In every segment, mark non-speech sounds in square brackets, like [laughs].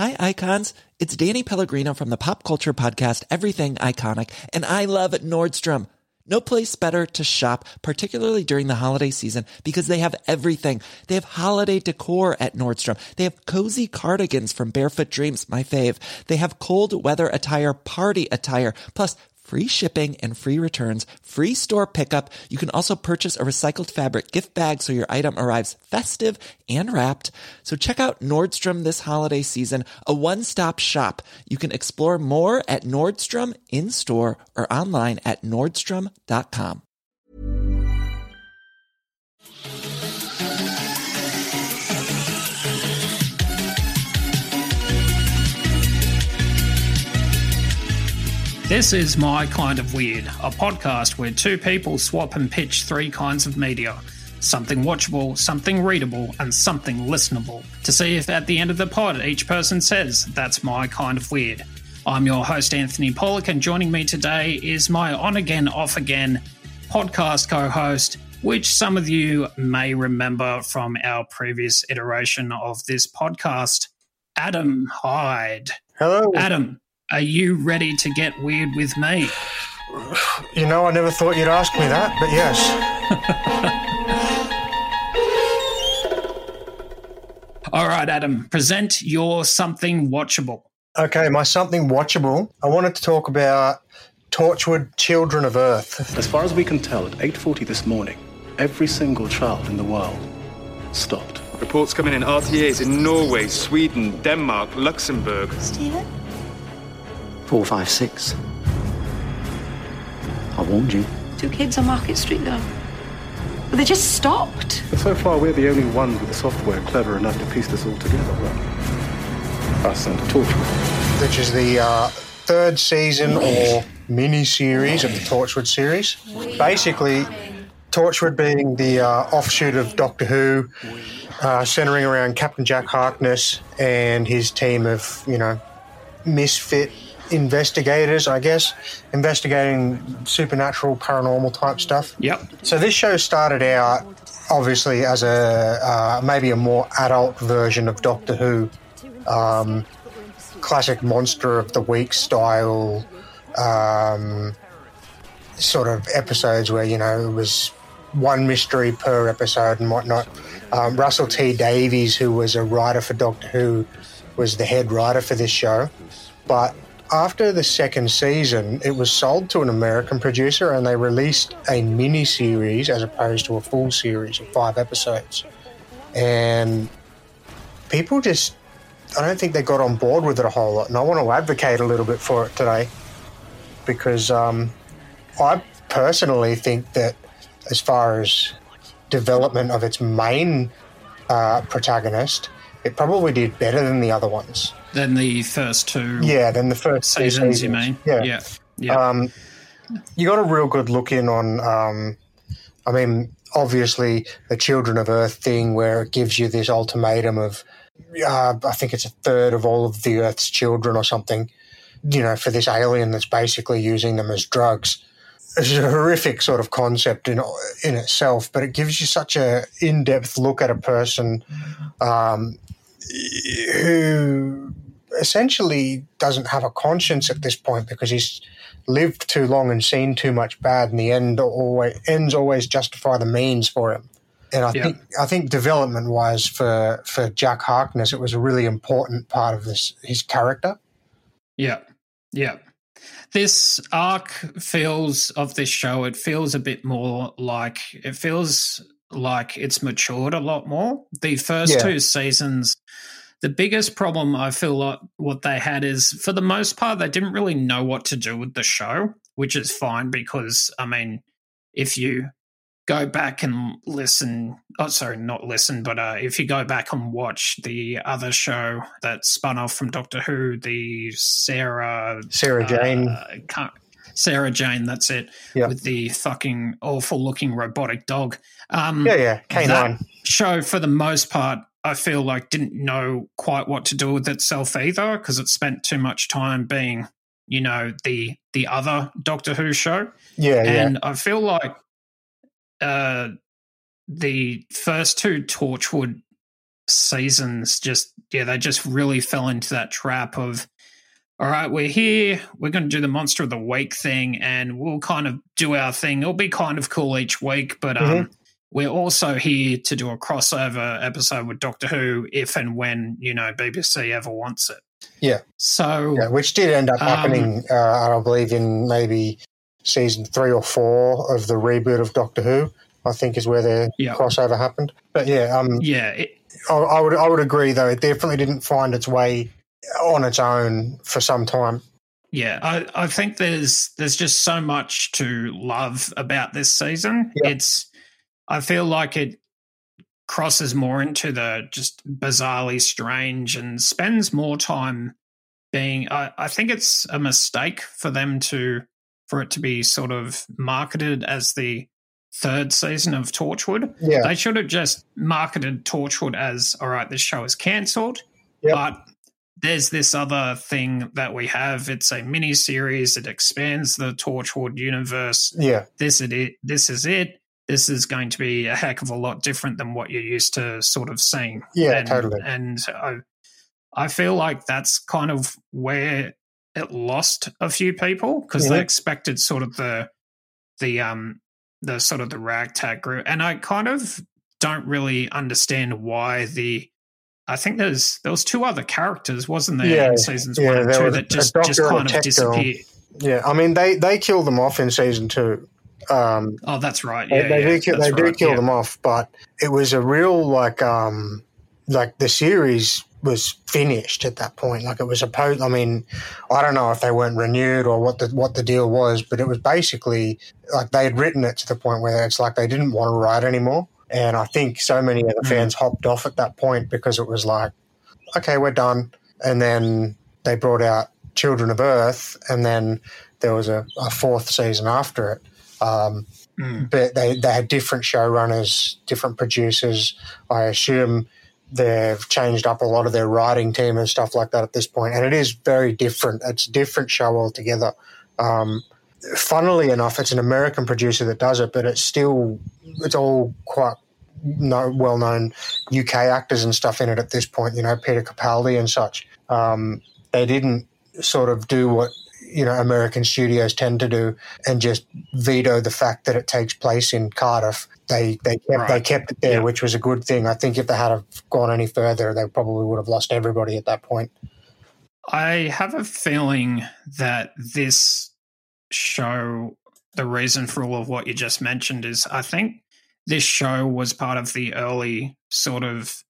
Hi, icons. It's Danny Pellegrino from the pop culture podcast Everything Iconic, and I love Nordstrom. No place better to shop, particularly during the holiday season, because they have everything. They have holiday decor at Nordstrom. They have cozy cardigans from Barefoot Dreams, my fave. They have cold weather attire, party attire, plus free shipping and free returns, free store pickup. You can also purchase a recycled fabric gift bag so your item arrives festive and wrapped. So check out Nordstrom this holiday season, a one-stop shop. You can explore more at Nordstrom in-store or online at nordstrom.com. This is My Kind of Weird, a podcast where two people swap and pitch three kinds of media something watchable, something readable, and something listenable to see if at the end of the pod each person says, That's my kind of weird. I'm your host, Anthony Pollock, and joining me today is my on again, off again podcast co host, which some of you may remember from our previous iteration of this podcast, Adam Hyde. Hello. Adam, are you ready to get weird with me? You know, I never thought you'd ask me that, but yes. [laughs] All right, Adam, present your something watchable. Okay, my something watchable. I wanted to talk about Torchwood Children of Earth. As far as we can tell, at 8.40 this morning, every single child in the world stopped. Reports coming in RTAs in Norway, Sweden, Denmark, Luxembourg. Stephen? Four, five, six. I warned you. Two kids on Market Street, though. But they just stopped. But so far, we're the only ones with the software clever enough to piece this all together. Well, us and Torchwood. which is the uh, third season or mini series of the Torchwood series. Basically, Torchwood being the uh, offshoot of Doctor Who, uh, centering around Captain Jack Harkness and his team of, you know, misfit investigators, I guess, investigating supernatural, paranormal type stuff. Yep. So this show started out obviously as a uh, maybe a more adult version of Doctor Who, um, classic monster of the week style, um, sort of episodes where you know it was one mystery per episode and whatnot. Um, Russell T Davies, who was a writer for Doctor Who, was the head writer for this show, but after the second season, it was sold to an American producer and they released a mini series as opposed to a full series of five episodes. And people just, I don't think they got on board with it a whole lot. And I want to advocate a little bit for it today because um, I personally think that as far as development of its main uh, protagonist, it probably did better than the other ones. Than the first two Yeah, than the first two seasons, you mean? Yeah. Yeah. Yeah. Um, you got a real good look in on, um, I mean, obviously the Children of Earth thing where it gives you this ultimatum of, uh, I think it's a third of all of the Earth's children or something, you know, for this alien that's basically using them as drugs. It's a horrific sort of concept in in itself, but it gives you such a in depth look at a person um, who essentially doesn't have a conscience at this point because he's lived too long and seen too much bad, and the end always ends always justify the means for him. And I Yeah. think I think development wise for for Jack Harkness, it was a really important part of this his character. Yeah. Yeah. This arc feels of this show, it feels a bit more like it feels like it's matured a lot more. The first Yeah. two seasons, the biggest problem I feel like what they had is for the most part, they didn't really know what to do with the show, which is fine because, I mean, if you go back and listen, oh, sorry, not listen, but uh, if you go back and watch the other show that spun off from Doctor Who, the Sarah Sarah Jane. uh, can't- Sarah Jane, that's it, Yeah. with the fucking awful looking robotic dog. Um, yeah, yeah, K that nine. show, for the most part, I feel like didn't know quite what to do with itself either because it spent too much time being, you know, the the other Doctor Who show. Yeah, yeah. And I feel like uh, the first two Torchwood seasons just yeah they just really fell into that trap of all right we're here we're going to do the monster of the week thing and we'll kind of do our thing it'll be kind of cool each week but um Mhm. We're also here to do a crossover episode with doctor who if and when you know bbc ever wants it Yeah. so Yeah, which did end up Um, happening, uh, I believe, in maybe season three or four of the reboot of Doctor Who. I think is where the Yeah. crossover happened. But yeah, um, yeah it, I, I would I would agree though. It definitely didn't find its way on its own for some time. Yeah, I, I think there's there's just so much to love about this season. Yeah. It's I feel like it crosses more into the just bizarrely strange and spends more time being I, I think it's a mistake for them to for it to be sort of marketed as the third season of Torchwood. Yeah, They should have just marketed Torchwood as all right, this show is cancelled. Yep. But there's this other thing that we have. It's a mini series. It expands the Torchwood universe. yeah, This is it. This is it. This is going to be a heck of a lot different than what you're used to sort of seeing. Yeah, and, totally. And I, I feel like that's kind of where it lost a few people because they Mhm. expected sort of the the um the sort of the ragtag group, and I kind of don't really understand why the. I think there's there was two other characters, wasn't there, Yeah, in seasons yeah, one and two that just just kind of disappeared. yeah. I mean, they they killed them off in season two. Um, Oh, that's right. They, Yeah, they yeah, do kill, they do right, kill yeah. them off, but it was a real like um like the series was finished at that point. Like it was a supposed. I mean, I don't know if they weren't renewed or what the what the deal was, but it was basically like they had written it to the point where it's like they didn't want to write anymore. And I think so many of the Mm. fans hopped off at that point because it was like, okay, we're done. And then they brought out Children of Earth, and then there was a, a fourth season after it. Um, Mm. but they, they had different showrunners, different producers. I assume they've changed up a lot of their writing team and stuff like that at this point. and it is very different. It's a different show altogether. Um, funnily enough, it's an American producer that does it, but it's still it's all quite no, well known UK actors and stuff in it at this point. You know, Peter Capaldi and such. Um, they didn't sort of do what you know American studios tend to do and just veto the fact that it takes place in Cardiff. They they kept, Right. they kept it there, Yeah. which was a good thing. I think if they had have gone any further, they probably would have lost everybody at that point. I have a feeling that this show, the reason for all of what you just mentioned is I think this show was part of the early sort of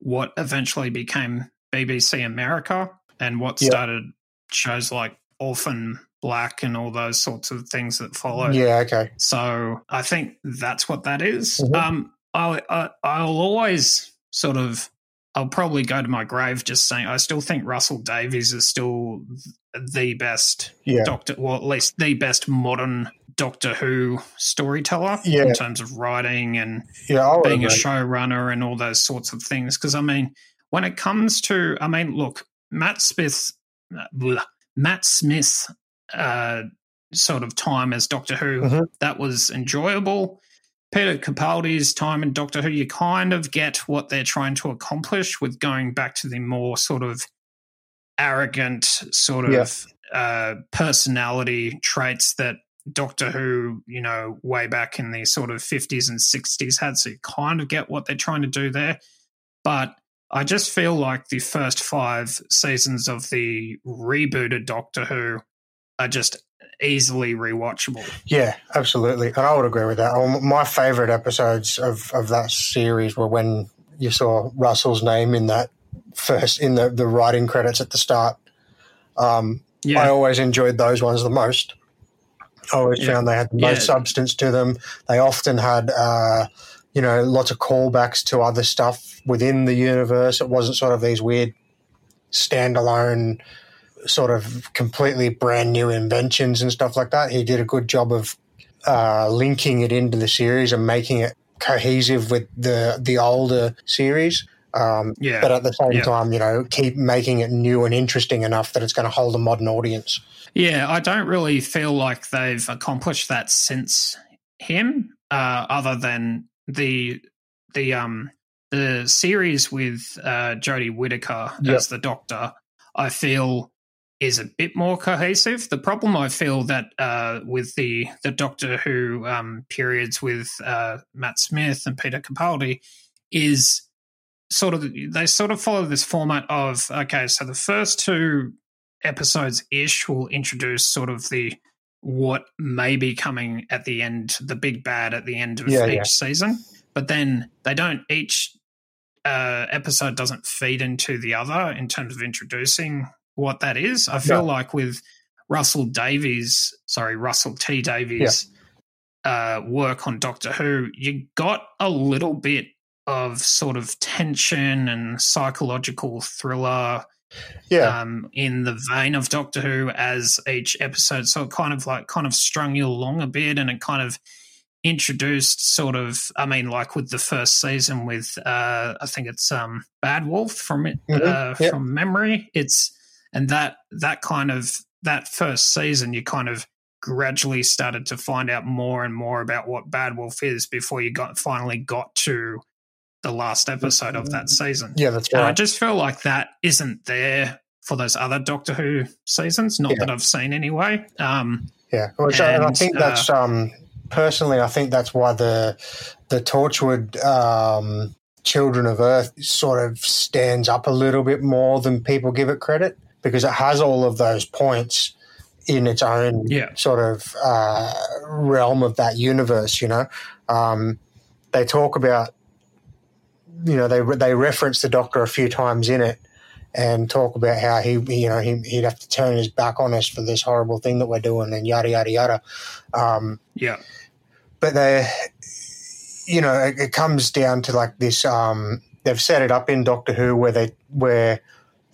what eventually became BBC America and what started shows like Orphan Black and all those sorts of things that follow. Yeah, okay. So I think that's what that is. Mhm. Um, I, I, I'll always sort of, I'll probably go to my grave just saying I still think Russell Davies is still the best Yeah. Doctor, well, at least the best modern Doctor Who storyteller Yeah. in terms of writing and Yeah, being a showrunner and all those sorts of things. Because I mean, when it comes to, I mean, look, Matt Smith, blah, Matt Smith, uh, sort of time as Doctor Who, Mhm. that was enjoyable. Peter Capaldi's time in Doctor Who, you kind of get what they're trying to accomplish with going back to the more sort of arrogant sort of Yeah. uh, personality traits that Doctor Who, you know, way back in the sort of 50s and 60s had. So you kind of get what they're trying to do there. But I just feel like the first five seasons of the rebooted Doctor Who are just easily rewatchable. Yeah, absolutely, and I would agree with that. Um, My favourite episodes of, of that series were when you saw Russell's name in that first in the, the writing credits at the start. Um, Yeah. I always enjoyed those ones the most. I always Yeah. found they had the Yeah. most substance to them. They often had, uh, you know, lots of callbacks to other stuff within the universe. It wasn't sort of these weird standalone, sort of completely brand new inventions and stuff like that. He did a good job of uh, linking it into the series and making it cohesive with the the older series. Um, Yeah. but at the same Yeah. time, you know, keep making it new and interesting enough that it's going to hold a modern audience. Yeah, I don't really feel like they've accomplished that since him, uh, other than the the um the series with uh, Jodie Whittaker Yep. as the Doctor, I feel is a bit more cohesive. The problem I feel that uh, with the the Doctor Who um, periods with uh, Matt Smith and Peter Capaldi is sort of they sort of follow this format of okay, so the first two episodes ish will introduce sort of the what may be coming at the end, the big bad at the end of Yeah, each yeah. season, but then they don't each uh, episode doesn't feed into the other in terms of introducing what that is. I feel No. like with Russell Davies, sorry, Russell T Davies, uh, work on Doctor Who, you got a little bit of sort of tension and psychological thriller Yeah, um, in the vein of Doctor Who as each episode. So it kind of like kind of strung you along a bit and it kind of introduced sort of I mean like with the first season with uh I think it's um Bad Wolf from it Mhm, uh yep. from memory. It's and that that kind of that first season you kind of gradually started to find out more and more about what Bad Wolf is before you got finally got to the last episode of that season. yeah, that's And I just feel like that isn't there for those other Doctor Who seasons. Not Yeah. that I've seen anyway. Um, Yeah, which I, and I think uh, that's um, personally, I think that's why the the Torchwood um, Children of Earth sort of stands up a little bit more than people give it credit because it has all of those points in its own Yeah. sort of uh, realm of that universe. You know, um, they talk about you know they they reference the Doctor a few times in it. And talk about how he, you know, he, he'd have to turn his back on us for this horrible thing that we're doing, and yada yada yada. Um, yeah, but they, you know, it, it comes down to like this. Um, they've set it up in Doctor Who where they where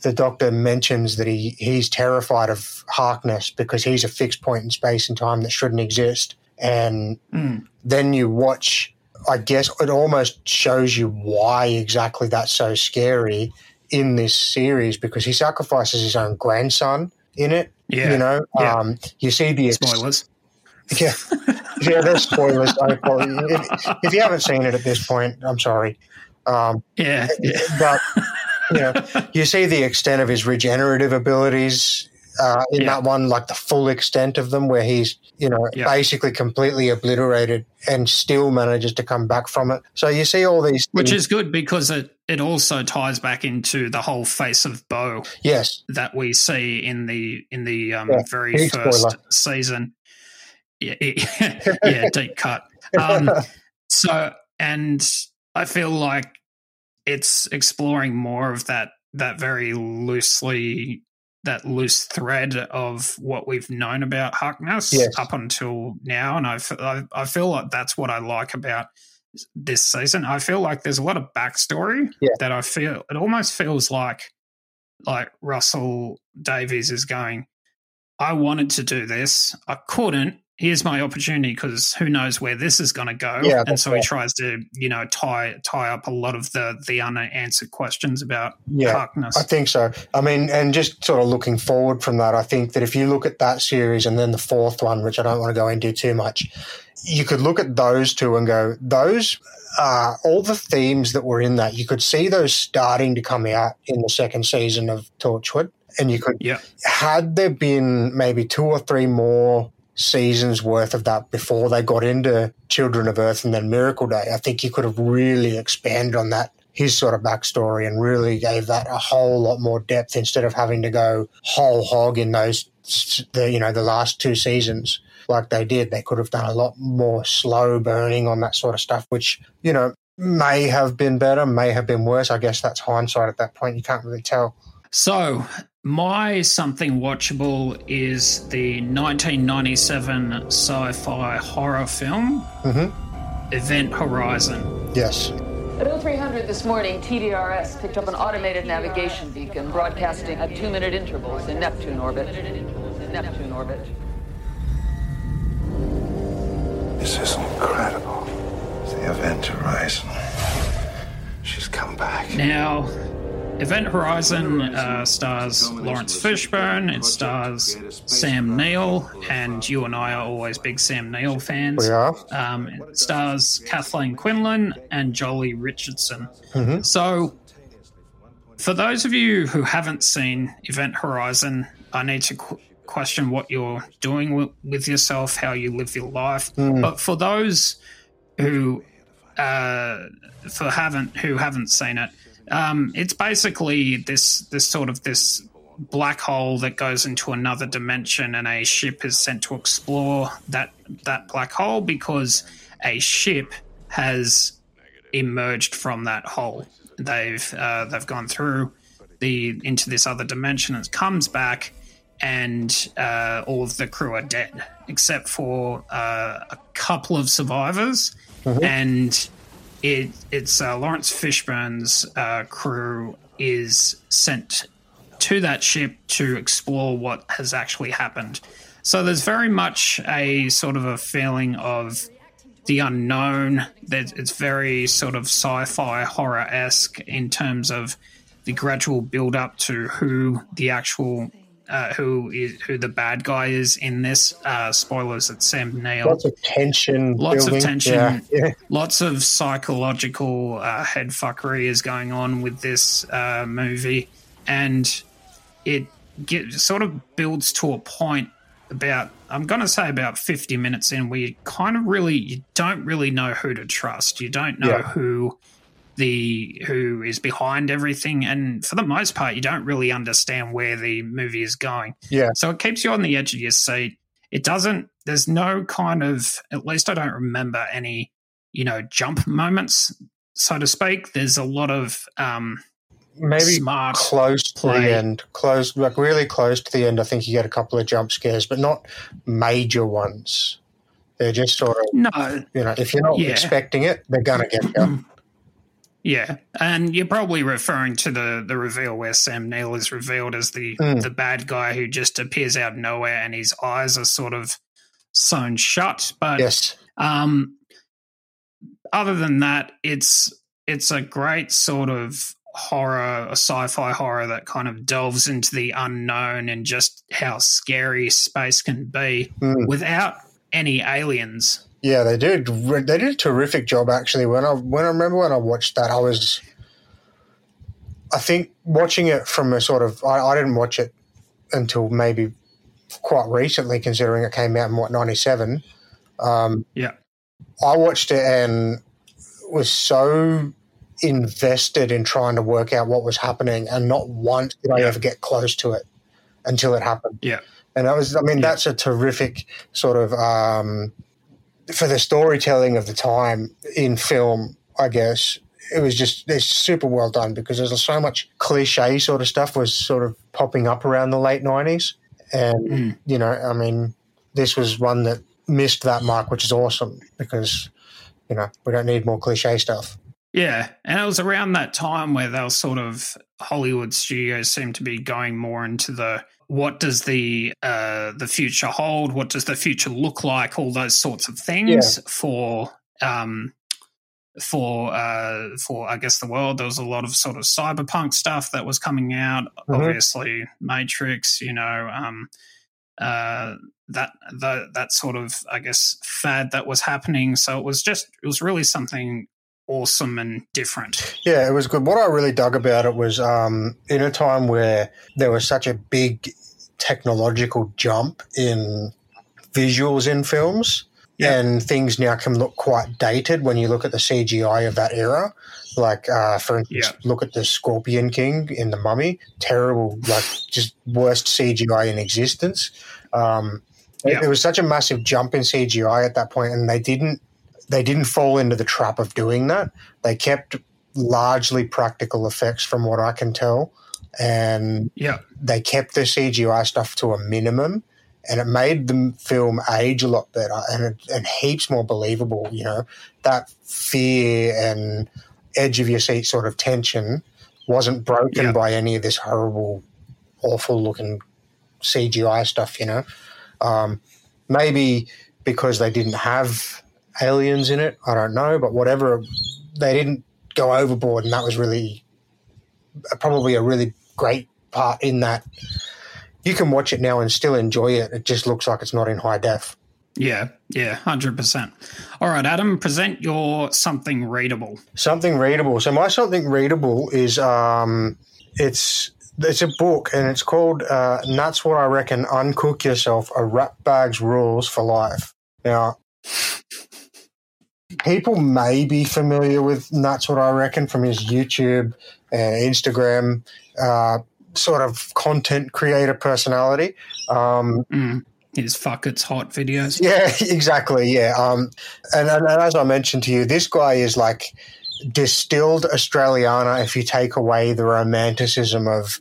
the Doctor mentions that he he's terrified of Harkness because he's a fixed point in space and time that shouldn't exist, and Mm. then you watch. I guess it almost shows you why exactly that's so scary in this series because he sacrifices his own grandson in it. yeah. You know, Yeah. um, you see the Spoilers. [laughs] yeah, yeah. There's spoilers. If, if you haven't seen it at this point, I'm sorry. Um, Yeah, yeah. but you know, you see the extent of his regenerative abilities uh, in Yeah. that one, like the full extent of them, where he's you know Yeah. basically completely obliterated and still manages to come back from it. So you see all these, Which things- is good because it it also ties back into the whole face of Boe yes, that we see in the in the um, Yeah, very big first spoiler. season. Yeah, yeah, [laughs] [laughs] yeah, deep cut. Um, so and i feel like it's exploring more of that that very loosely that loose thread of what we've known about Harkness Yes. up until now and I, I, I feel like that's what I like about this season I feel like there's a lot of backstory Yeah. that I feel it almost feels like like Russell Davies is going I wanted to do this I couldn't here's my opportunity because who knows where this is going to go Yeah, and so he right. tries to you know tie tie up a lot of the the unanswered questions about yeah. Harkness I think so. I mean, and just sort of looking forward from that, I think that if you look at that series and then the fourth one, which I don't want to go into too much, you could look at those two and go, those are all the themes that were in that. You could see those starting to come out in the second season of Torchwood. And you could, yeah had there been maybe two or three more seasons worth of that before they got into Children of Earth and then Miracle Day, I think you could have really expanded on that his sort of backstory and really gave that a whole lot more depth instead of having to go whole hog in those the you know the last two seasons like they did. They could have done a lot more slow burning on that sort of stuff, which you know may have been better, may have been worse. I guess that's hindsight at that point. You can't really tell. So, my something watchable is the 1997 sci fi horror film Mhm. Event Horizon. Yes. At 0300 this morning, TDRS picked up an automated navigation beacon broadcasting at two minute intervals in Neptune orbit. In Neptune orbit. This is incredible. It's the event horizon. She's come back. Now, Event Horizon uh, stars Laurence Fishburne, it stars Sam Neill, and you and I are always big Sam Neill fans. We are. Um, it stars Kathleen Quinlan and Joely Richardson. Mm-hmm. So, for those of you who haven't seen Event Horizon, I need to qu- question what you're doing w- with yourself, how you live your life. Mm. But for those who uh, for haven't who haven't seen it, um, it's basically this this sort of this black hole that goes into another dimension, and a ship is sent to explore that that black hole because a ship has emerged from that hole. They've uh, they've gone through the into this other dimension. It comes back, and uh, all of the crew are dead except for uh, a couple of survivors, and it it's uh, Laurence Fishburne's uh, crew is sent to that ship to explore what has actually happened. So there's very much a sort of a feeling of the unknown. That it's very sort of sci-fi horror esque in terms of the gradual build up to who the actual uh, who is who the bad guy is in this. Uh, spoilers: it's Sam Neill. Lots of tension. Lots building. of tension. Yeah. [laughs] yeah. Lots of psychological uh, head fuckery is going on with this uh, movie, and it get, sort of builds to a point about I'm going to say about 50 minutes in where you kind of really you don't really know who to trust. You don't know Yeah. who the who is behind everything and for the most part you don't really understand where the movie is going. Yeah. So it keeps you on the edge of your seat. It doesn't there's no kind of at least I don't remember any, you know, jump moments so to speak. There's a lot of um Maybe smart close to play. the end, close like really close to the end. I think you get a couple of jump scares, but not major ones. They're just sort of no you know, if you're not Yeah. expecting it, they're gonna get you. [clears throat] Yeah, and you're probably referring to the the reveal where Sam Neill is revealed as the Mm. the bad guy who just appears out of nowhere, and his eyes are sort of sewn shut. But Yes. um, other than that, it's it's a great sort of horror, a sci-fi horror that kind of delves into the unknown and just how scary space can be Mm. without any aliens. Yeah, they did. They did a terrific job actually. When I when I remember when I watched that, I was, I think watching it from a sort of I, I didn't watch it until maybe quite recently, considering it came out in what ninety seven. Um, Yeah. I watched it and was so invested in trying to work out what was happening, and not once did I Yeah. ever get close to it until it happened. Yeah. And that was, I mean, Yeah. that's a terrific sort of, um, for the storytelling of the time in film, I guess. It was just, it's super well done because there's so much cliche sort of stuff was sort of popping up around the late 90s. And, Mm. you know, I mean, this was one that missed that mark, which is awesome because, you know, we don't need more cliche stuff. Yeah, and it was around that time where they were sort of Hollywood studios seemed to be going more into the what does the uh, the future hold? What does the future look like? All those sorts of things for um, for uh, for I guess the world. There was a lot of sort of cyberpunk stuff that was coming out. Mhm. Obviously, Matrix. You know. Um, uh, that the, that sort of I guess fad that was happening. So it was just it was really something awesome and different. Yeah, it was good. What I really dug about it was um, in a time where there was such a big technological jump in visuals in films, Yeah. and things now can look quite dated when you look at the CGI of that era. Like, uh, for instance, Yeah. look at the Scorpion King in The Mummy. Terrible, like, just worst CGI in existence. Um, Yeah. There was such a massive jump in CGI at that point, and they didn't they didn't fall into the trap of doing that. They kept largely practical effects, from what I can tell, and Yeah, they kept the CGI stuff to a minimum, and it made the film age a lot better and and heaps more believable. You know, that fear and edge of your seat sort of tension wasn't broken Yeah. by any of this horrible, awful looking CGI stuff. You know, um, maybe because they didn't have aliens in it, I don't know, but whatever, they didn't go overboard, and that was really probably a really great part in that. You can watch it now and still enjoy it. It just looks like it's not in high def. Yeah, yeah, hundred percent. All right, Adam, present your something readable. Something readable. So my something readable is um, it's it's a book and it's called uh, and Nat's What I Reckon. Uncook yourself. A rat bag's rules for life. Now, people may be familiar with Nat's What I Reckon from his YouTube and Instagram uh, sort of content creator personality. Um, mm. His fuck it's hot videos. [laughs] Yeah, exactly. Yeah. Um, and, and, and as I mentioned to you, this guy is like distilled Australiana if you take away the romanticism of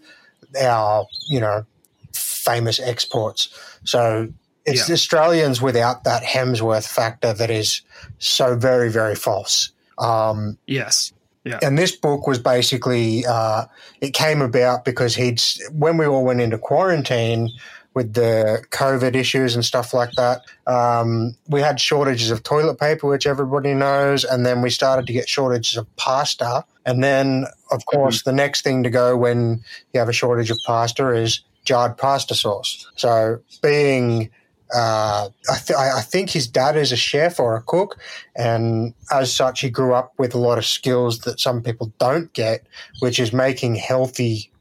our, you know, famous exports. So it's yeah. Australians without that Hemsworth factor that is so very, very false. Um, yes. Yeah. And this book was basically, uh, it came about because he'd, when we all went into quarantine, with the COVID issues and stuff like that. Um, we had shortages of toilet paper, which everybody knows, and then we started to get shortages of pasta. And then, of mm-hmm. course, mm-hmm. the next thing to go when you have a shortage of pasta is jarred pasta sauce. So, being uh, I, th- I, think his dad is a chef or a cook, and as such, he grew up with a lot of skills that some people don't get, which is making healthy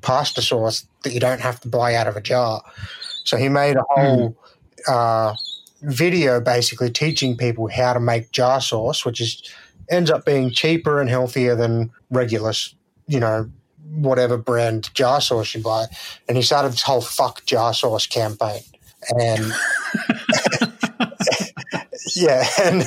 pasta sauce that you don't have to buy out of a jar. So he made a whole mm. uh, video basically teaching people how to make jar sauce, which is ends up being cheaper and healthier than regular, you know, whatever brand jar sauce you buy. And he started this whole fuck jar sauce campaign. And [laughs] yeah, and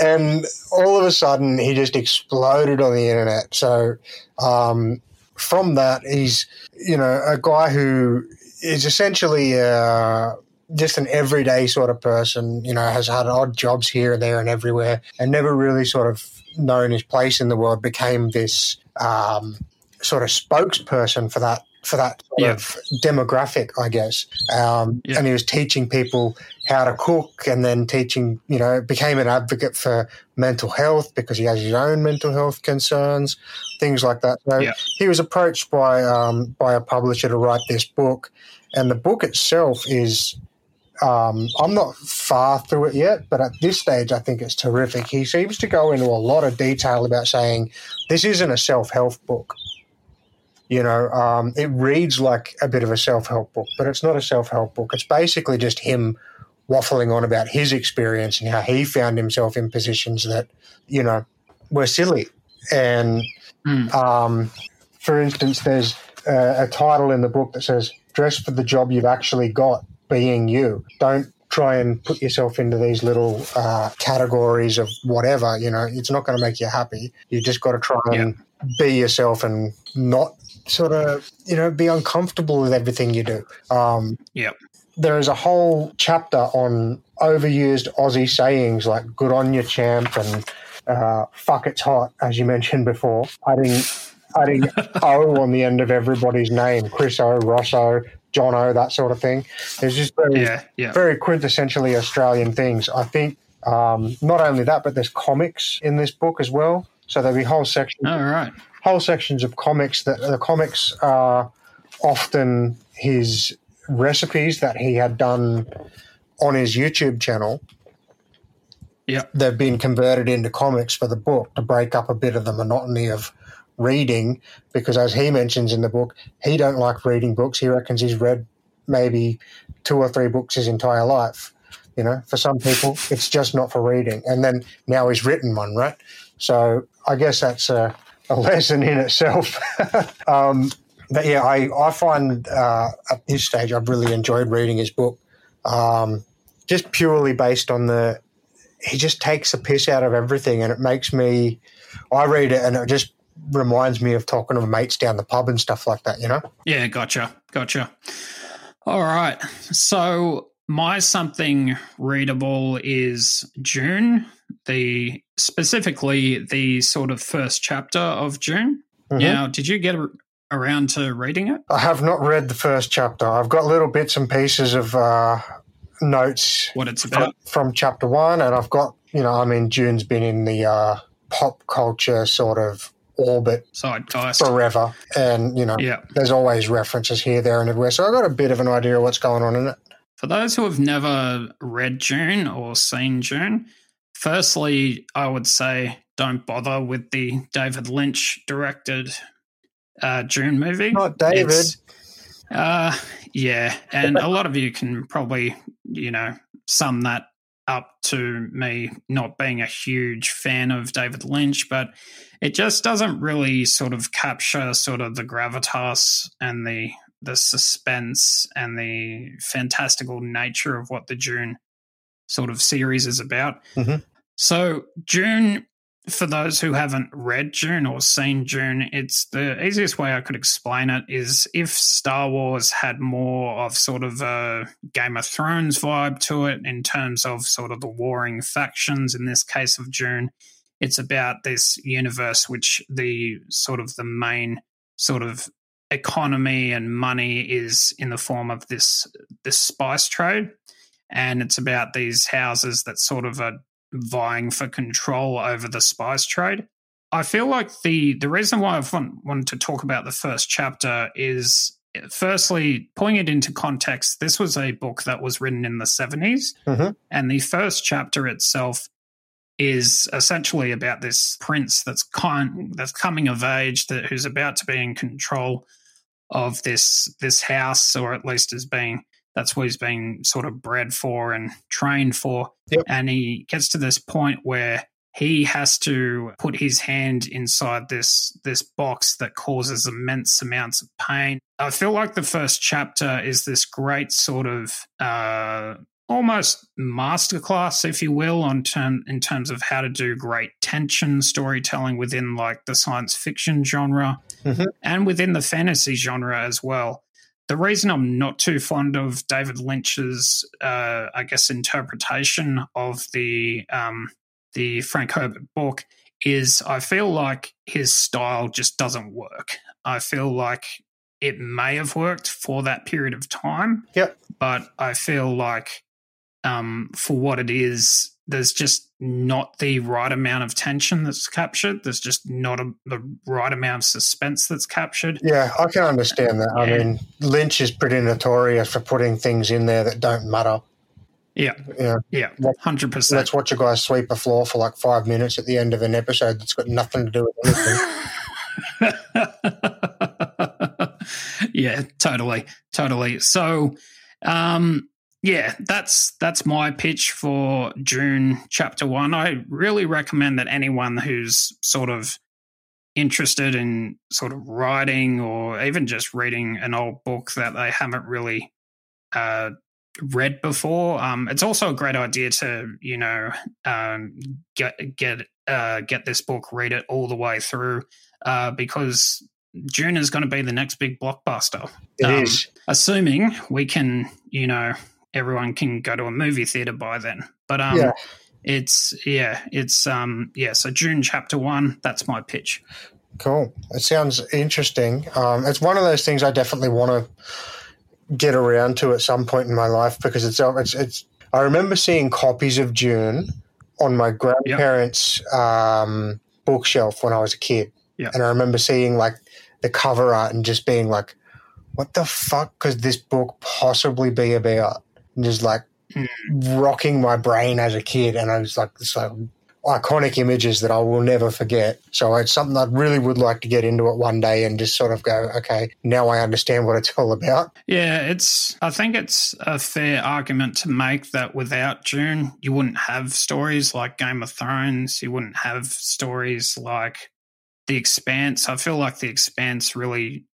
and all of a sudden he just exploded on the internet. So um, from that, he's you know a guy who is essentially uh, just an everyday sort of person. You know, has had odd jobs here, and there, and everywhere, and never really sort of known his place in the world. Became this um, sort of spokesperson for that for that sort yeah. of demographic, I guess. Um, yeah. And he was teaching people how to cook and then teaching, you know, became an advocate for mental health because he has his own mental health concerns, things like that. So yeah. he was approached by, um, by a publisher to write this book. And the book itself is, um, I'm not far through it yet, but at this stage, I think it's terrific. He seems to go into a lot of detail about saying this isn't a self help book you know, um, it reads like a bit of a self help book, but it's not a self help book. It's basically just him waffling on about his experience and how he found himself in positions that, you know, were silly. And mm. um, for instance, there's a, a title in the book that says, Dress for the job you've actually got, being you. Don't try and put yourself into these little uh, categories of whatever, you know, it's not going to make you happy. You just got to try and yeah. be yourself and not sort of, you know, be uncomfortable with everything you do. Um, yeah. There is a whole chapter on overused Aussie sayings like "good on your champ" and uh, "fuck it's hot," as you mentioned before. Adding adding [laughs] O on the end of everybody's name, Chris O, Rosso, John O, that sort of thing. There's just very, yeah, yeah. very quintessentially Australian things. I think um, not only that, but there's comics in this book as well. So there'll be whole sections. All right whole sections of comics that the comics are often his recipes that he had done on his YouTube channel. Yeah. They've been converted into comics for the book to break up a bit of the monotony of reading because as he mentions in the book, he don't like reading books. He reckons he's read maybe two or three books his entire life. You know, for some people, it's just not for reading. And then now he's written one, right? So I guess that's a a [laughs] lesson in itself. [laughs] um, but yeah, I, I find uh, at this stage I've really enjoyed reading his book, um, just purely based on the he just takes the piss out of everything, and it makes me. I read it, and it just reminds me of talking to mates down the pub and stuff like that. You know? Yeah, gotcha, gotcha. All right, so my something readable is Dune, the specifically the sort of first chapter of Dune. Mm-hmm. Now, did you get around to reading it? I have not read the first chapter. I've got little bits and pieces of uh, notes. What it's about from, from, chapter one, and I've got you know, I mean, Dune's been in the uh, pop culture sort of orbit Zeitgeist. forever, and you know, Yeah. there's always references here, there, and everywhere. So I've got a bit of an idea of what's going on in it. For those who have never read Dune or seen Dune, firstly, I would say don't bother with the David Lynch directed uh, Dune movie. Not David. It's- uh, yeah, and a lot of you can probably, you know, sum that up to me not being a huge fan of David Lynch, but it just doesn't really sort of capture sort of the gravitas and the the suspense and the fantastical nature of what the Dune sort of series is about. Mhm. So Dune for those who haven't read Dune or seen Dune, it's the easiest way I could explain it is if Star Wars had more of sort of a Game of Thrones vibe to it in terms of sort of the warring factions, in this case of Dune, it's about this universe which the sort of the main sort of economy and money is in the form of this this spice trade and it's about these houses that sort of are vying for control over the spice trade. I feel like the the reason why I want, wanted to talk about the first chapter is firstly putting it into context. This was a book that was written in the 70s, Mhm. and the first chapter itself is essentially about this prince that's kind that's coming of age that who's about to be in control of this this house or at least is being that's what he's been sort of bred for and trained for Yep. and he gets to this point where he has to put his hand inside this this box that causes immense amounts of pain. I feel like the first chapter is this great sort of uh, almost masterclass, if you will, on term in terms of how to do great tension storytelling within like the science fiction genre Mhm. and within the fantasy genre as well. The reason I'm not too fond of David Lynch's, uh, I guess, interpretation of the um, the Frank Herbert book is I feel like his style just doesn't work. I feel like it may have worked for that period of time, Yep. but I feel like um, for what it is, there's just not the right amount of tension that's captured. There's just not a, the right amount of suspense that's captured. Yeah, I can understand that. I mean, Lynch is pretty notorious for putting things in there that don't matter. Yeah, Yeah. yeah, hundred percent. Let's watch a guy sweep a floor for like five minutes at the end of an episode that's got nothing to do with anything. [laughs] [laughs] yeah, totally, totally. So, um, yeah, that's that's my pitch for Dune chapter one. I really recommend that anyone who's sort of interested in sort of writing or even just reading an old book that they haven't really uh, read before. Um, it's also a great idea to you know um, get get uh, get this book, read it all the way through, uh, because Dune is going to be the next big blockbuster. It Um, is. assuming we can, you know, everyone can go to a movie theater by then. But um, Yeah. it's yeah, it's um, yeah. So Dune chapter one. That's my pitch. Cool. It sounds interesting. Um, it's one of those things I definitely want to get around to at some point in my life because it's it's it's. I remember seeing copies of Dune on my grandparents' um, bookshelf when I was a kid, Yeah. and I remember seeing like the cover art and just being like, "What the fuck could this book possibly be about?" And just like rocking my brain as a kid, and I was like, "This like iconic images that I will never forget." So it's something I really would like to get into it one day and just sort of go, "Okay, now I understand what it's [laughs] all about." Yeah, it's. I think it's a fair argument to make that without Dune, you wouldn't have stories like Game of Thrones. You wouldn't have stories like The Expanse. I feel like The Expanse really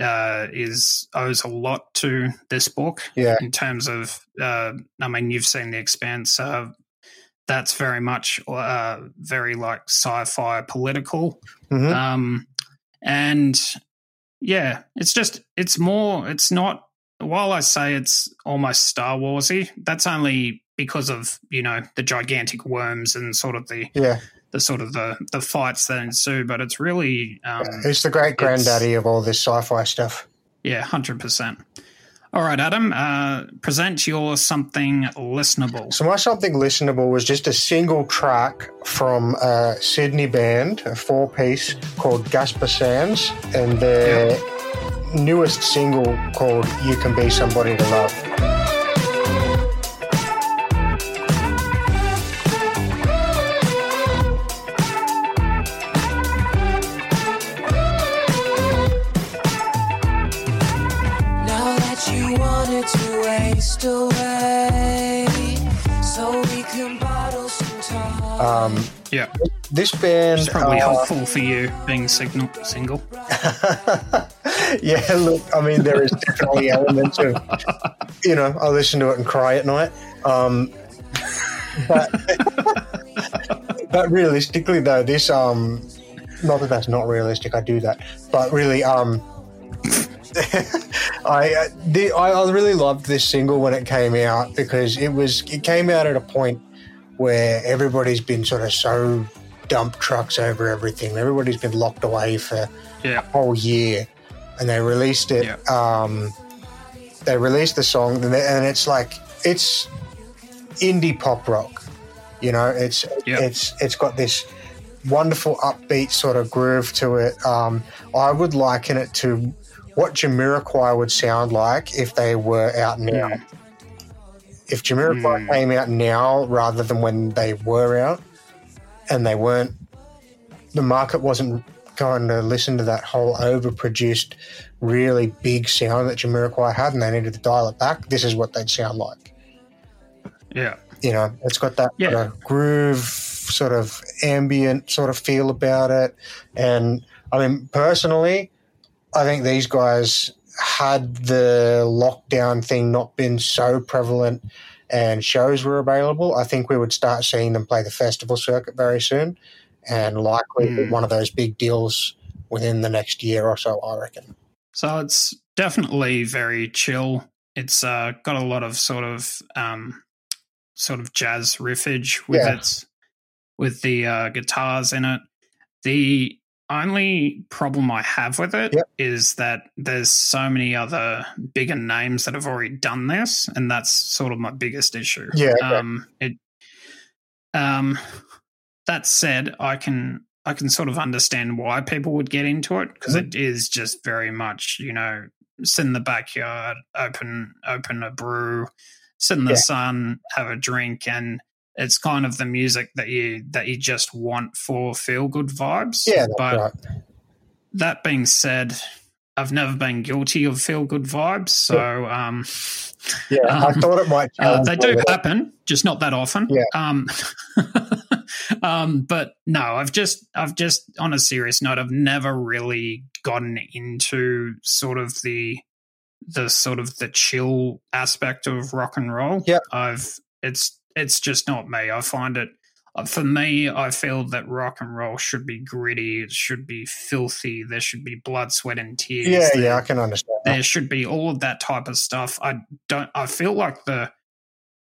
uh, is owes a lot to this book. Yeah. in terms of. Uh, I mean, you've seen The Expanse. Uh, that's very much uh, very like sci-fi political Mhm. um, and yeah, it's just it's more. It's not. While I say it's almost Star Warsy, that's only because of you know the gigantic worms and sort of the Yeah, the sort of the the fights that ensue. But it's really um, it's the great granddaddy of all this sci-fi stuff. yeah, hundred percent. All right, Adam, uh, present your something listenable. So my something listenable was just a single track from a Sydney band, a four-piece called Gaspar Sanz, and their newest single called "You Can Be Somebody to Love." Um, Yeah, this band it's probably uh, helpful for you being signal, single. [laughs] yeah, look, I mean, there is definitely elements of, you know, I listen to it and cry at night. Um, but, [laughs] but realistically, though, this, um, not that that's not realistic, I do that, but really, um, [laughs] I, uh, the, I I really loved this single when it came out because it was it came out at a point where everybody's been sort of so dump trucks over everything. Everybody's been locked away for Yeah. a whole year, and they released it. Um, they released the song, and, they- and it's like it's indie pop rock. You know, it's it's it's got this wonderful upbeat sort of groove to it. Um, I would liken it to what Jamiroquai would sound like if they were out now. If Jamiroquai hmm. came out now rather than when they were out, and they weren't, the market wasn't going to listen to that whole overproduced, really big sound that Jamiroquai had, and they needed to dial it back. This is what they'd sound like. Yeah. You know, it's got that Yeah. sort of groove, sort of ambient sort of feel about it. And I mean, personally, I think these guys had the lockdown thing not been so prevalent and shows were available, I think we would start seeing them play the festival circuit very soon and likely Hmm. one of those big deals within the next year or so, I reckon. So it's definitely very chill. It's uh, got a lot of sort of um, sort of jazz riffage with Yeah. its with the uh, guitars in it. The only problem I have with it is that there's so many other bigger names that have already done this, and that's sort of my biggest issue. Yeah, okay. Um, it. Um, that said, I can I can sort of understand why people would get into it because Mhm. it is just very much you know sit in the backyard, open open a brew, sit in the Yeah. sun, have a drink, and it's kind of the music that you that you just want for feel good vibes. Yeah, but right. that being said, I've never been guilty of feel good vibes, so um, Yeah, I um, thought it might. [laughs] uh, they do happen, just not that often. Yeah. Um, [laughs] um, but no, I've just, I've just, on a serious note, I've never really gotten into sort of the, the sort of the chill aspect of rock and roll. Yeah, I've, it's, it's just not me. I find it. uh, For me, I feel that rock and roll should be gritty. It should be filthy. There should be blood, sweat, and tears. Yeah, There- yeah, I can understand. that. there should be all of that type of stuff. I don't. I feel like the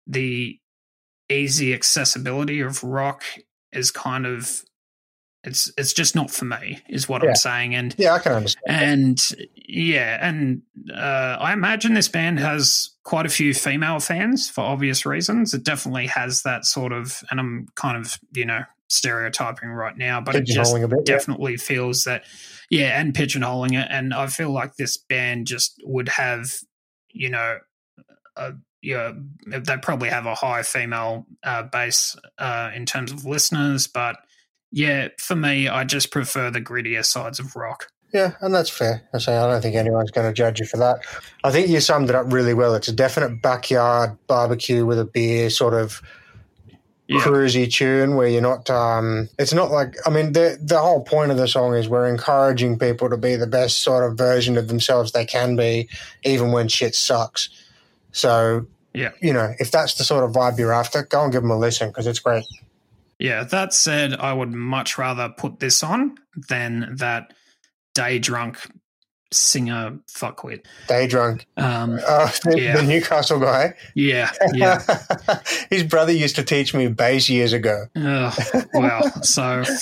the easy accessibility of rock is kind of it's it's just not for me. Is what Yeah. I'm saying. And Yeah, I can understand. and yeah, and uh, I imagine this band has quite a few female fans for obvious reasons. It definitely has that sort of, and I'm kind of you know stereotyping right now, but it just bit, yeah. definitely feels that yeah, and pigeonholing it, and I feel like this band just would have you know. A, yeah, they probably have a high female uh, base uh, in terms of listeners, but yeah, for me, I just prefer the grittier sides of rock. Yeah, and that's fair. I say I don't think anyone's going to judge you for that. I think you summed it up really well. It's a definite backyard barbecue with a beer sort of Yeah. cruisy tune where you're not. Um, it's not like I mean the the whole point of the song is we're encouraging people to be the best sort of version of themselves they can be, even when shit sucks. So Yeah. you know if that's the sort of vibe you're after, go and give them a listen because it's great. Yeah, that said, I would much rather put this on than that day drunk singer fuckwit. Day drunk. Um, [laughs] Uh, the, yeah. the Newcastle guy. yeah, yeah. [laughs] His brother used to teach me bass years ago. Well, so [laughs]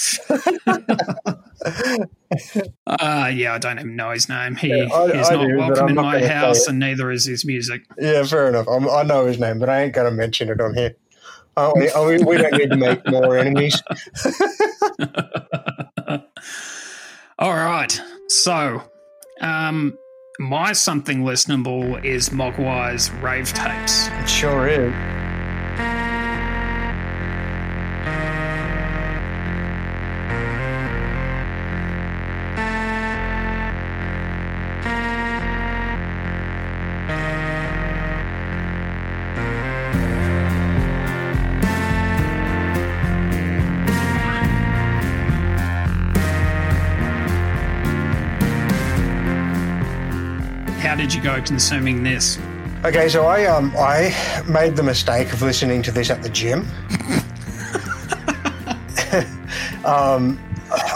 Uh, yeah, I don't even know his name. He Yeah, I- he's I not do, welcome in not my house, and neither is his music. Yeah, fair enough. I'm, I know his name, but I ain't going to mention it on here. Oh, we, oh, we, we don't need to make more enemies. [laughs] All right, so um, my something listenable is Mogwai's rave tapes. It sure is. Did you go consuming this? Okay, so I um I made the mistake of listening to this at the gym. [laughs] um,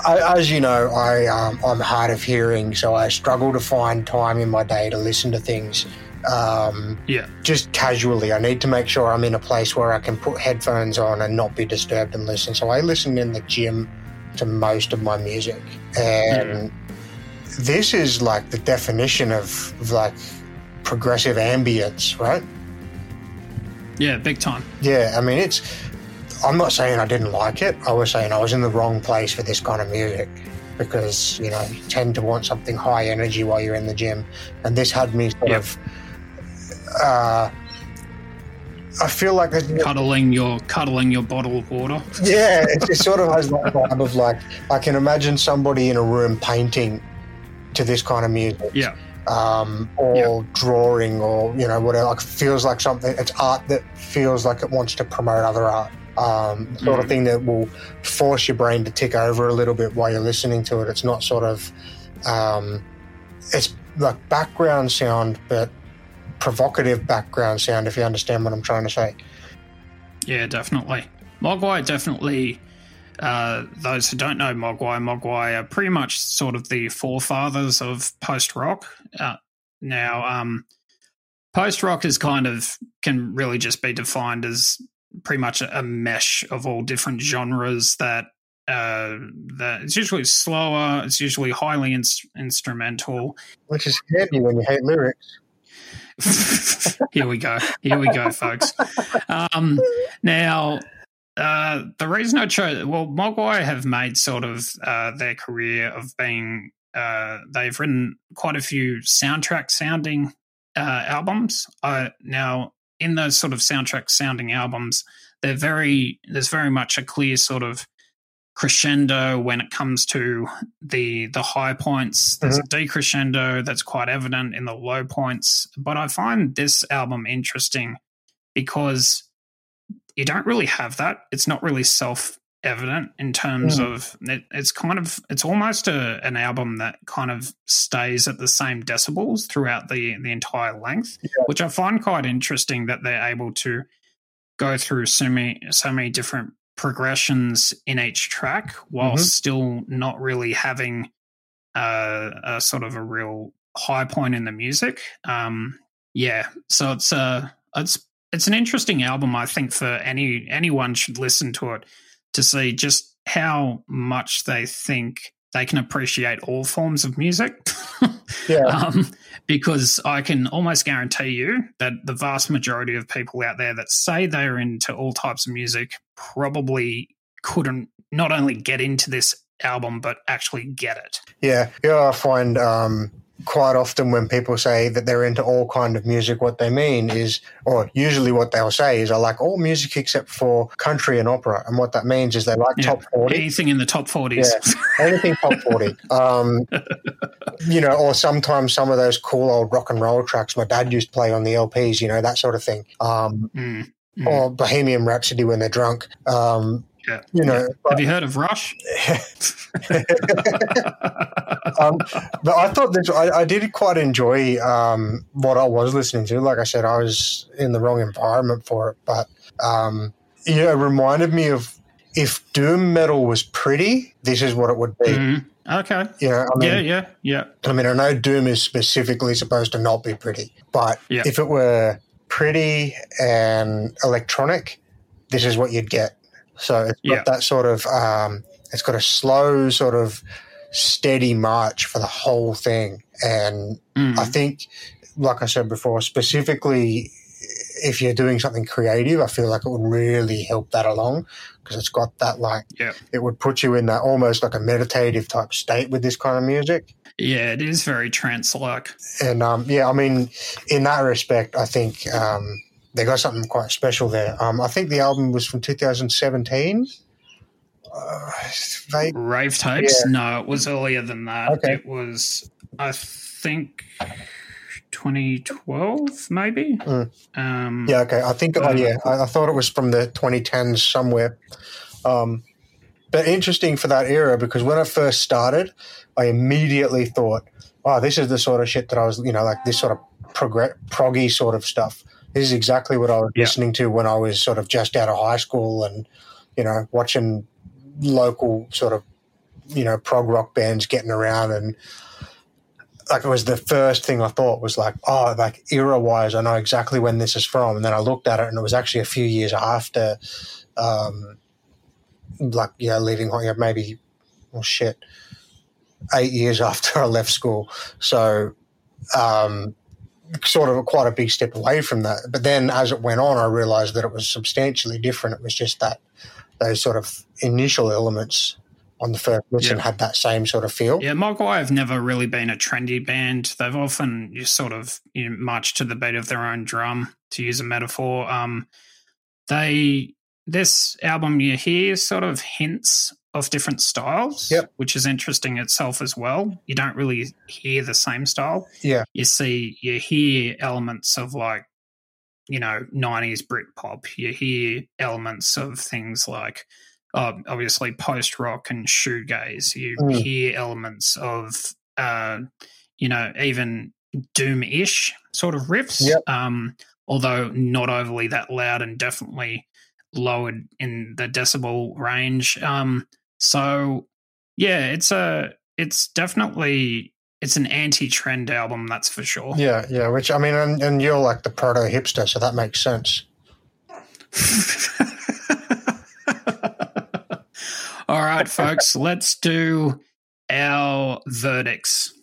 I, as you know, I um, I'm hard of hearing, so I struggle to find time in my day to listen to things. Um, Yeah. just casually. I need to make sure I'm in a place where I can put headphones on and not be disturbed and listen. So I listen in the gym to most of my music, and this is like the definition of, of like progressive ambience, right? Yeah, big time. Yeah, I mean it's. I'm not saying I didn't like it. I was saying I was in the wrong place for this kind of music because you know you tend to want something high energy while you're in the gym, and this had me sort Yep. of. Uh, I feel like Cuddling your cuddling your bottle of water. yeah, it, it [laughs] sort of has that vibe of like I can imagine somebody in a room painting to this kind of music, Yeah. um, or drawing, or you know whatever. Like feels like something. It's art that feels like it wants to promote other art. Um, sort of Mhm. thing that will force your brain to tick over a little bit while you're listening to it. It's not sort of, um, it's like background sound, but provocative background sound. If you understand what I'm trying to say. Yeah, definitely. Mogwai definitely. Uh, those who don't know Mogwai, Mogwai are pretty much sort of the forefathers of post rock. Uh, now, um, post rock is kind of can really just be defined as pretty much a, a mesh of all different genres that. Uh, that it's usually slower. It's usually highly ins- instrumental. Which is handy when you hate lyrics. [laughs] Here we go. Here we go, folks. [laughs] Um, now, uh, the reason I chose, well, Mogwai have made sort of uh, their career of being, uh, they've written quite a few soundtrack sounding uh, albums. Uh, now, in those sort of soundtrack sounding albums, they're very, there's very much a clear sort of crescendo when it comes to the the high points. There's a decrescendo that's quite evident in the low points. But I find this album interesting because you don't really have that. It's not really self evident in terms Mm. of it, it's kind of it's almost a, an album that kind of stays at the same decibels throughout the the entire length, which I find quite interesting that they're able to go through so many so many different progressions in each track while Mhm. still not really having uh, a sort of a real high point in the music. Um, yeah, so it's uh, it's it's an interesting album. I think for any anyone should listen to it to see just how much they think they can appreciate all forms of music. [laughs] Yeah. um, because I can almost guarantee you that the vast majority of people out there that say they're into all types of music probably couldn't not only get into this album but actually get it. Yeah, yeah. I find um, quite often when people say that they're into all kind of music, what they mean is, or usually what they'll say is, I like all music except for country and opera. And what that means is they like Yeah. top forty. Anything in the top 40s. Yeah, anything top 40. [laughs] Um, you know, or sometimes some of those cool old rock and roll tracks my dad used to play on the LPs, you know, that sort of thing. Um, Mm, mm. Or Bohemian Rhapsody when they're drunk. Um, Yeah. you know, [laughs] Have you heard of Rush? [laughs] [laughs] um, but I thought this, I, I did quite enjoy um, what I was listening to. Like I said, I was in the wrong environment for it, but um, yeah, it reminded me of if doom metal was pretty, this is what it would be. Mhm. Okay. You know, I mean, yeah, yeah, yeah. I mean, I know Doom is specifically supposed to not be pretty, but Yeah. if it were pretty and electronic, this is what you'd get. So it's got that sort of, um, it's got a slow sort of steady march for the whole thing. And Mm. I think, like I said before, specifically if you're doing something creative, I feel like it would really help that along because it's got that like Yeah. it would put you in that almost like a meditative type state with this kind of music. Yeah, it is very trance like. And um, yeah, I mean, in that respect, I think um, they got something quite special there. Um, I think the album was from 2017. Uh, vague- Rave tapes? Yeah. No, it was earlier than that. Okay. It was, I think, 2012, maybe. Mm. Um, Yeah, okay. I think, oh, yeah, I, I thought it was from the 2010s somewhere. Um, but interesting for that era because when I first started, I immediately thought, oh, this is the sort of shit that I was, you know, like this sort of progr- proggy sort of stuff. This is exactly what I was Yeah. listening to when I was sort of just out of high school and, you know, watching local sort of, you know, prog rock bands getting around and like it was the first thing I thought was like, oh, like era wise, I know exactly when this is from. And then I looked at it and it was actually a few years after, um, like, yeah, leaving, yeah, maybe, well, shit, eight years [laughs] after I left school. So, um, sort of quite a big step away from that. But then as it went on, I realized that it was substantially different. It was just that those sort of initial elements on the first listen Yeah. had that same sort of feel. Yeah, Mogwai have never really been a trendy band. They've often you sort of you know, march to the beat of their own drum, to use a metaphor. Um, they this album you hear sort of hints of different styles, Yep. which is interesting itself as well. You don't really hear the same style. Yeah. You see, you hear elements of like you know 90s Britpop. You hear elements of things like uh, obviously post rock and shoegaze. You Mm. hear elements of, uh, you know, even doom ish sort of riffs. Yep. Um, although not overly that loud and definitely lowered in the decibel range. Um, so yeah, it's a, it's definitely, it's an anti-trend album, that's for sure. Yeah, yeah. Which I mean, and, and you're like the proto hipster, so that makes sense. [laughs] All right, folks, let's do our verdicts.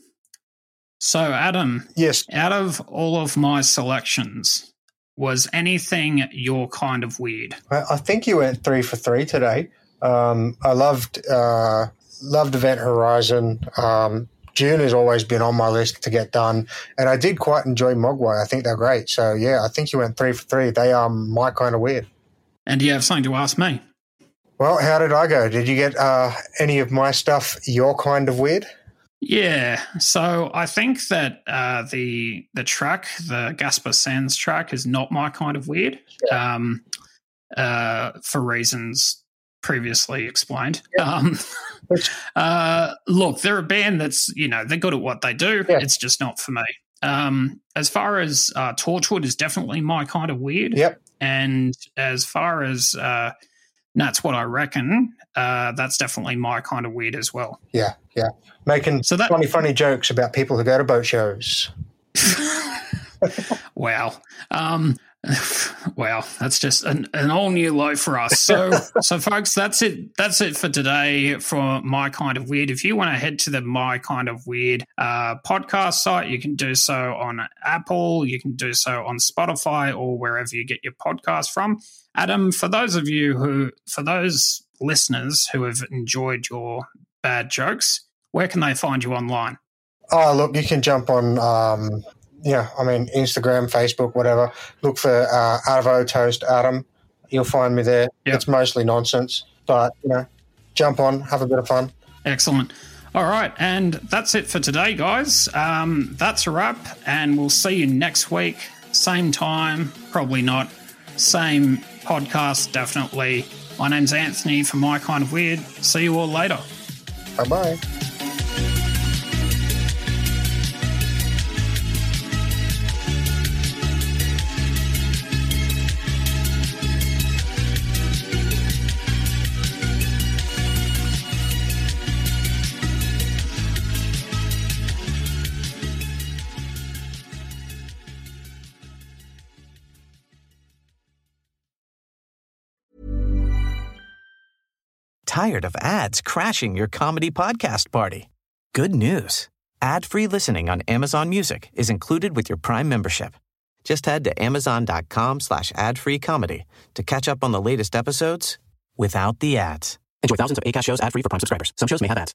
So, Adam, Yes. out of all of my selections, was anything your kind of weird? I, I think you went three for three today. Um, I loved uh, loved Event Horizon. Um, Dune has always been on my list to get done, and I did quite enjoy Mogwai. I think they're great. So yeah, I think you went three for three. They are my kind of weird. And do you have something to ask me? Well, how did I go? Did you get uh, any of my stuff your kind of weird? Yeah, so I think that uh, the the track, the Gaspar Sanz track, is not my kind of weird, um, uh, for reasons previously explained. Um, [laughs] uh, look, they're a band that's you know they're good at what they do. Yeah. It's just not for me. Um, as far as uh, Torchwood is definitely my kind of weird. Yep. And as far as uh, Nat's What I Reckon. Uh, that's definitely my kind of weird as well. Yeah, yeah. Making So that- funny, funny jokes about people who go to boat shows. [laughs] [laughs] Wow. Um, [laughs] wow, that's just an, an all new low for us. So, so folks, that's it. That's it for today for my kind of weird. If you want to head to the my kind of weird uh, podcast site, you can do so on Apple. You can do so on Spotify or wherever you get your podcast from. Adam, for those of you who, for those listeners who have enjoyed your bad jokes, where can they find you online? Oh, look, you can jump on, um, yeah, I mean, Instagram, Facebook, whatever. Look for uh, Arvo Toast Adam. You'll find me there. Yep. It's mostly nonsense, but, you know, jump on, have a bit of fun. Excellent. All right, and that's it for today, guys. Um, that's a wrap, and we'll see you next week. Same time, probably not. Same podcast, definitely. My name's Anthony from My Kind of Weird. See you all later. Bye bye. Tired of ads crashing your comedy podcast party? good news. Ad-free listening on Amazon Music is included with your Prime membership. Just head to amazon.com slash ad-free comedy to catch up on the latest episodes without the ads. Enjoy thousands of ACAST shows ad-free for Prime subscribers. Some shows may have ads.